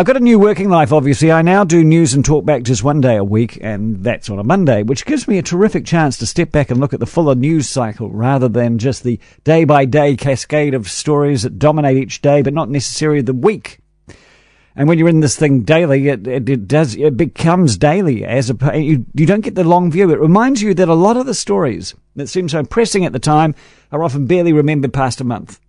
I've got a new working life, obviously. I now do news and talk back just one day a week, and that's on a Monday, which gives me a terrific chance to step back and look at the fuller news cycle rather than just the day by day cascade of stories that dominate each day, but not necessarily the week. And when you're in this thing daily, it, it, it does it becomes daily as a you you don't get the long view. It reminds you that a lot of the stories that seem so pressing at the time are often barely remembered past a month.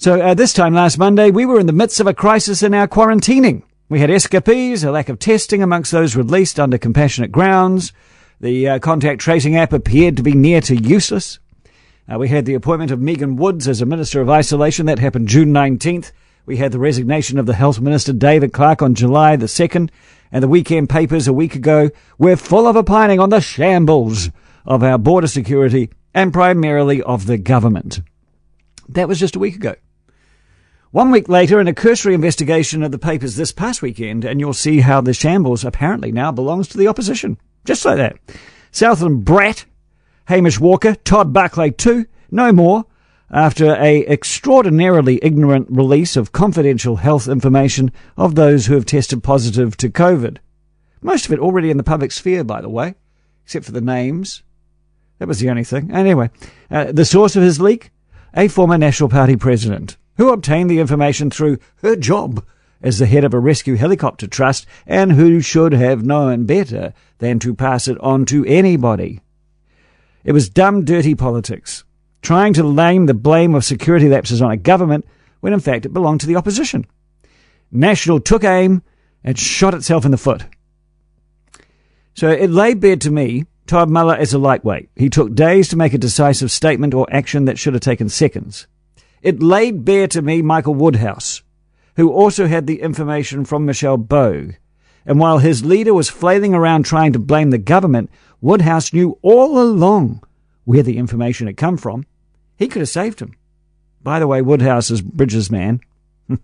So uh, this time last Monday, we were in the midst of a crisis in our quarantining. We had escapees, a lack of testing amongst those released under compassionate grounds. The uh, contact tracing app appeared to be near to useless. Uh, we had the appointment of Megan Woods as a Minister of Isolation. That happened June 19th. We had the resignation of the Health Minister David Clark on July the 2nd. And the weekend papers a week ago were full of opining on the shambles of our border security and primarily of the government. That was just a week ago. One week later, in a cursory investigation of the papers this past weekend, and you'll see how the shambles apparently now belongs to the opposition. Just like that. Southland Brat, Hamish Walker, Todd Barclay too, no more, after a extraordinarily ignorant release of confidential health information of those who have tested positive to COVID. Most of it already in the public sphere, by the way, except for the names. That was the only thing. Anyway, uh, the source of his leak? A former National Party president who obtained the information through her job as the head of a rescue helicopter trust and who should have known better than to pass it on to anybody. It was dumb, dirty politics, trying to lay the blame of security lapses on a government when in fact it belonged to the opposition. National took aim and shot itself in the foot. So it lay bare to me Todd Muller as a lightweight. He took days to make a decisive statement or action that should have taken seconds. It laid bare to me Michael Woodhouse, who also had the information from Michelle Boag. And while his leader was flailing around trying to blame the government, Woodhouse knew all along where the information had come from. He could have saved him. By the way, Woodhouse is Bridges' man, or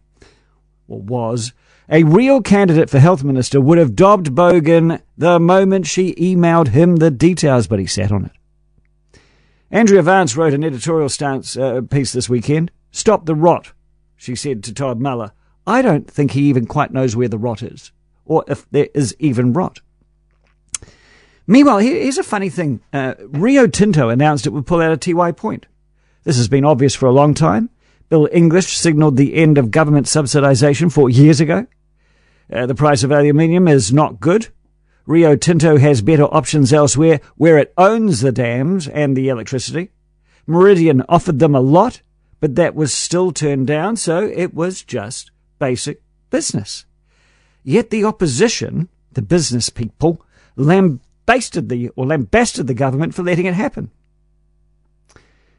was, a real candidate for health minister would have dobbed Bogan the moment she emailed him the details, but he sat on it. Andrea Vance wrote an editorial stance uh, piece this weekend. Stop the rot, she said to Todd Muller. I don't think he even quite knows where the rot is, or if there is even rot. Meanwhile, here's a funny thing. Uh, Rio Tinto announced it would pull out of Tiwai Point. This has been obvious for a long time. Bill English signalled the end of government subsidisation four years ago. Uh, the price of aluminium is not good. Rio Tinto has better options elsewhere where it owns the dams and the electricity. Meridian offered them a lot, but that was still turned down, so it was just basic business. Yet the opposition, the business people, lambasted the or lambasted the government for letting it happen.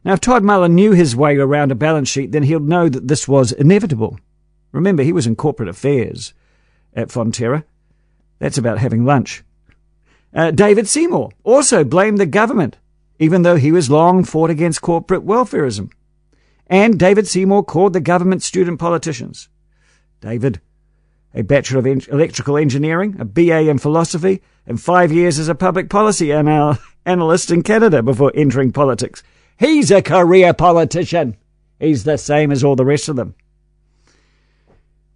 Now, if Todd Muller knew his way around a balance sheet, then he'll know that this was inevitable. Remember, he was in corporate affairs at Fonterra. That's about having lunch. Uh, David Seymour also blamed the government, even though he was long fought against corporate welfareism. And David Seymour called the government student politicians. David, a Bachelor of en- Electrical Engineering, a BA in Philosophy, and five years as a public policy anal- analyst in Canada before entering politics. He's a career politician. He's the same as all the rest of them.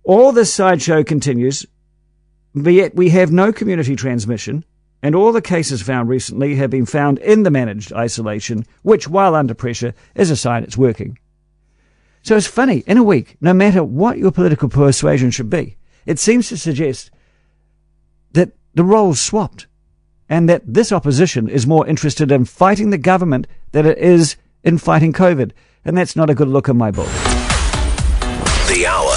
All this sideshow continues but yet we have no community transmission, and all the cases found recently have been found in the managed isolation, which, while under pressure, is a sign it's working. So it's funny, in a week, no matter what your political persuasion should be, it seems to suggest that the roles swapped, and that this opposition is more interested in fighting the government than it is in fighting COVID. And that's not a good look in my book. The Hour